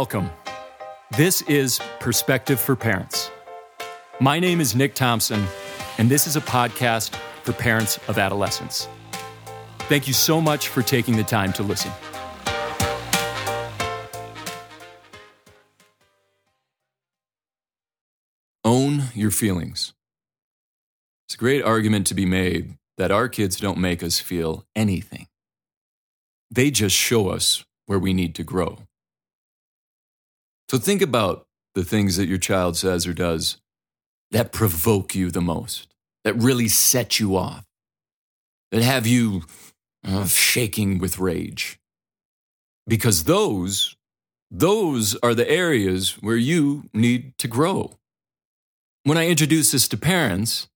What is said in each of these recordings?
Welcome. This is Perspective for Parents. My name is Nick Thompson, and this is a podcast for parents of adolescents. Thank you so much for taking the time to listen. Own your feelings. It's a great argument to be made that our kids don't make us feel anything. They just show us where we need to grow. So think about the things that your child says or does that provoke you the most, that really set you off, that have you uh, shaking with rage. Because those, those are the areas where you need to grow. When I introduce this to parents,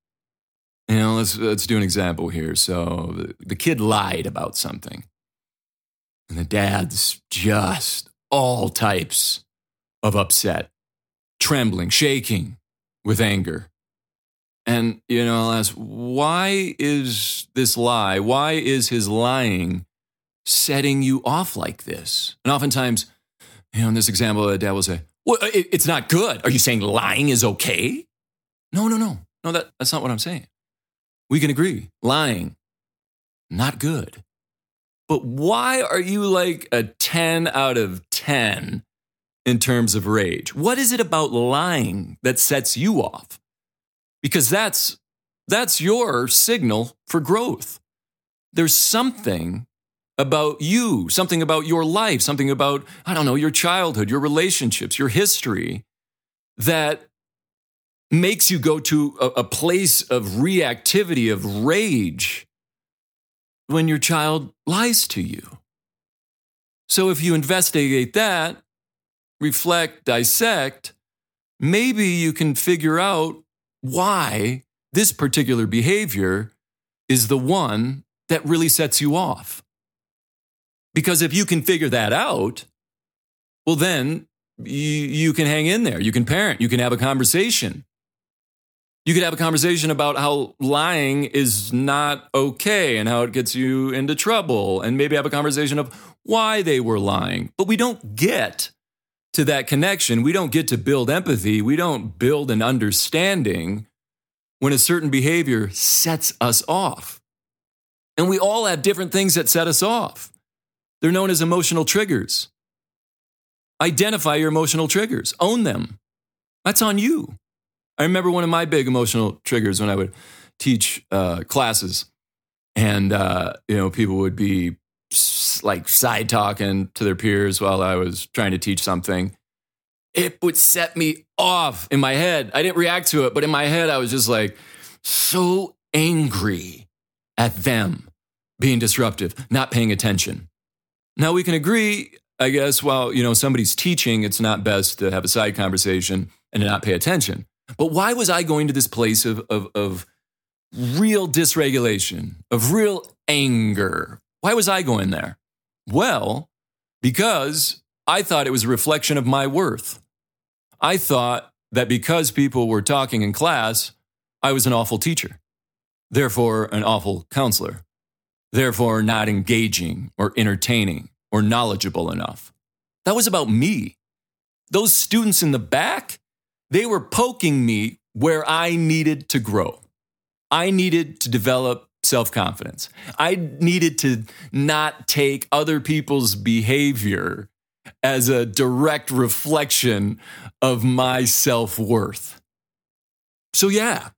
you know, let's, let's do an example here. So the, the kid lied about something, and the dad's just all types of upset, trembling, shaking with anger. And, you know, I'll ask, why is this lie, why is his lying setting you off like this? And oftentimes, you know, in this example, the dad will say, well, it, it's not good. Are you saying lying is okay? No, no, no. No, that, that's not what I'm saying. We can agree. Lying, not good. But why are you like a 10 out of 10 in terms of rage? What is it about lying that sets you off? Because that's that's your signal for growth. There's something about you, something about your life, something about I don't know, your childhood, your relationships, your history that makes you go to a, a place of reactivity, of rage when your child lies to you. So if you investigate that, reflect, dissect, maybe you can figure out why this particular behavior is the one that really sets you off. Because if you can figure that out, well, then you, you can hang in there. You can parent. You can have a conversation. You could have a conversation about how lying is not okay and how it gets you into trouble, and maybe have a conversation of why they were lying. But we don't get to that connection. We don't get to build empathy. We don't build an understanding when a certain behavior sets us off. And we all have different things that set us off. They're known as emotional triggers. Identify your emotional triggers, own them. That's on you. I remember one of my big emotional triggers when I would teach uh, classes, and uh, you know, people would be like side talking to their peers while I was trying to teach something, it would set me off in my head. I didn't react to it, but in my head, I was just like so angry at them being disruptive, not paying attention. Now we can agree, I guess, while you know somebody's teaching, it's not best to have a side conversation and not pay attention. But why was I going to this place of, of, of real dysregulation, of real anger, why was I going there? Well, because I thought it was a reflection of my worth. I thought that because people were talking in class, I was an awful teacher, therefore, an awful counselor, therefore, not engaging or entertaining or knowledgeable enough. That was about me. Those students in the back, they were poking me where I needed to grow. I needed to develop self confidence. I needed to not take other people's behavior as a direct reflection of my self worth. So, yeah,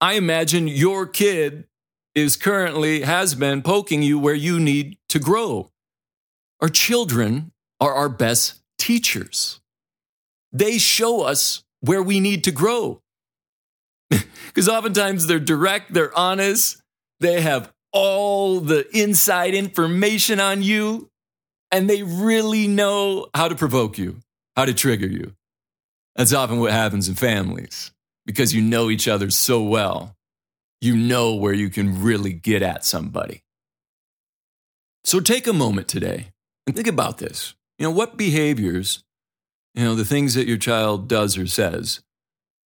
I imagine your kid is currently, has been poking you where you need to grow. Our children are our best teachers. They show us where we need to grow. Because oftentimes they're direct, they're honest, they have all the inside information on you, and they really know how to provoke you, how to trigger you. That's often what happens in families because you know each other so well. You know where you can really get at somebody. So take a moment today and think about this. You know, what behaviors, you know, the things that your child does or says,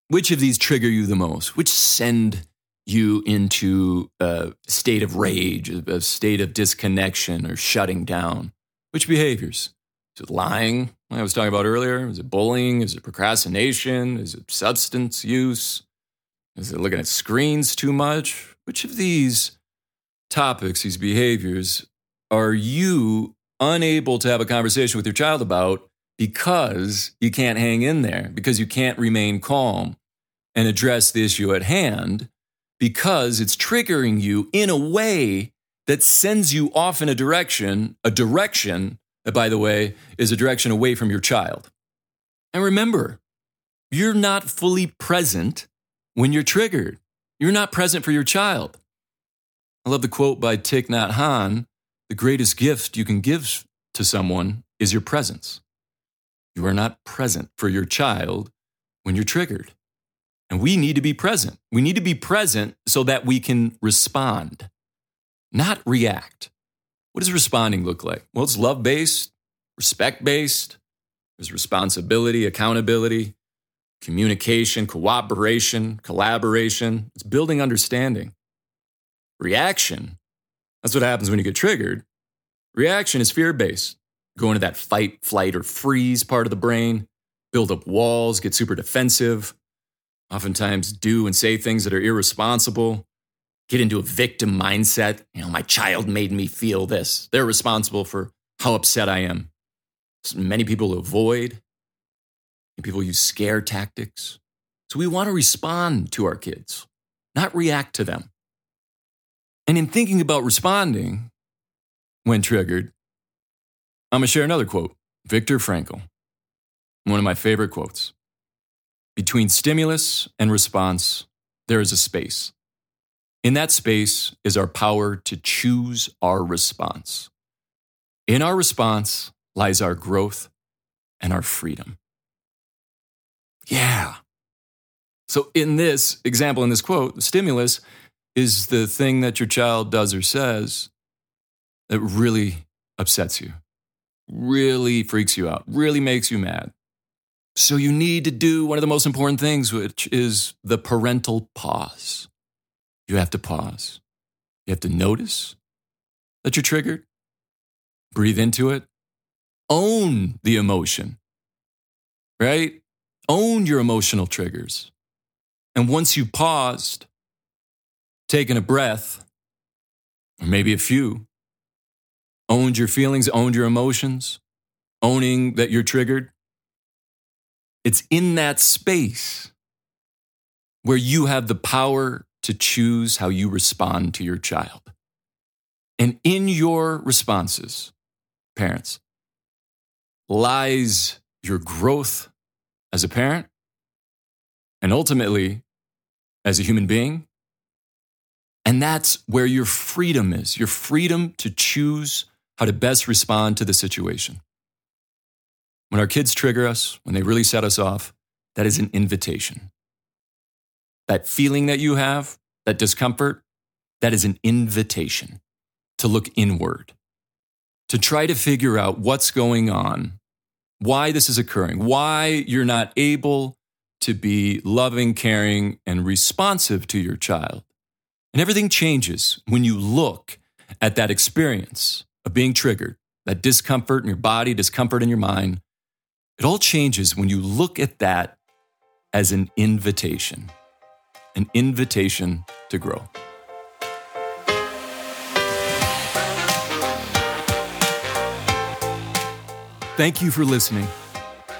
which of these trigger you the most? Which send you into a state of rage, a state of disconnection or shutting down? Which behaviors? Is it lying, like I was talking about earlier? Is it bullying? Is it procrastination? Is it substance use? Is it looking at screens too much? Which of these topics, these behaviors, are you unable to have a conversation with your child about because you can't hang in there, because you can't remain calm and address the issue at hand, because it's triggering you in a way that sends you off in a direction, a direction that, by the way, is a direction away from your child. And remember, you're not fully present when you're triggered. You're not present for your child. I love the quote by Thich Nhat Hanh the greatest gift you can give to someone is your presence. You are not present for your child when you're triggered. And we need to be present. We need to be present so that we can respond, not react. What does responding look like? Well, it's love based, respect based, there's responsibility, accountability, communication, cooperation, collaboration. It's building understanding. Reaction, that's what happens when you get triggered. Reaction is fear based. Go into that fight, flight, or freeze part of the brain, build up walls, get super defensive, oftentimes do and say things that are irresponsible, get into a victim mindset. You know, my child made me feel this. They're responsible for how upset I am. Many people avoid, people use scare tactics. So we want to respond to our kids, not react to them. And in thinking about responding when triggered, I'm going to share another quote Viktor Frankl, one of my favorite quotes. Between stimulus and response, there is a space. In that space is our power to choose our response. In our response lies our growth and our freedom. Yeah. So, in this example, in this quote, the stimulus is the thing that your child does or says that really upsets you, really freaks you out, really makes you mad. So, you need to do one of the most important things, which is the parental pause. You have to pause. You have to notice that you're triggered, breathe into it, own the emotion, right? Own your emotional triggers. And once you've paused, taken a breath, or maybe a few, owned your feelings, owned your emotions, owning that you're triggered, it's in that space where you have the power to choose how you respond to your child. And in your responses, parents, lies your growth as a parent and ultimately as a human being. And that's where your freedom is your freedom to choose how to best respond to the situation. When our kids trigger us, when they really set us off, that is an invitation. That feeling that you have, that discomfort, that is an invitation to look inward, to try to figure out what's going on, why this is occurring, why you're not able to be loving, caring, and responsive to your child. And everything changes when you look at that experience of being triggered, that discomfort in your body, discomfort in your mind. It all changes when you look at that as an invitation, an invitation to grow. Thank you for listening.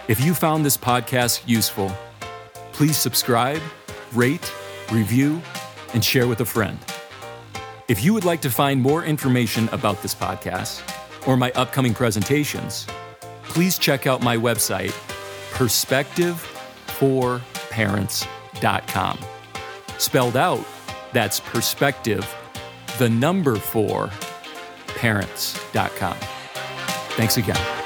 If you found this podcast useful, please subscribe, rate, review, and share with a friend. If you would like to find more information about this podcast or my upcoming presentations, please check out my website, perspective4parents.com. Spelled out, that's perspective, the number four, parents.com. Thanks again.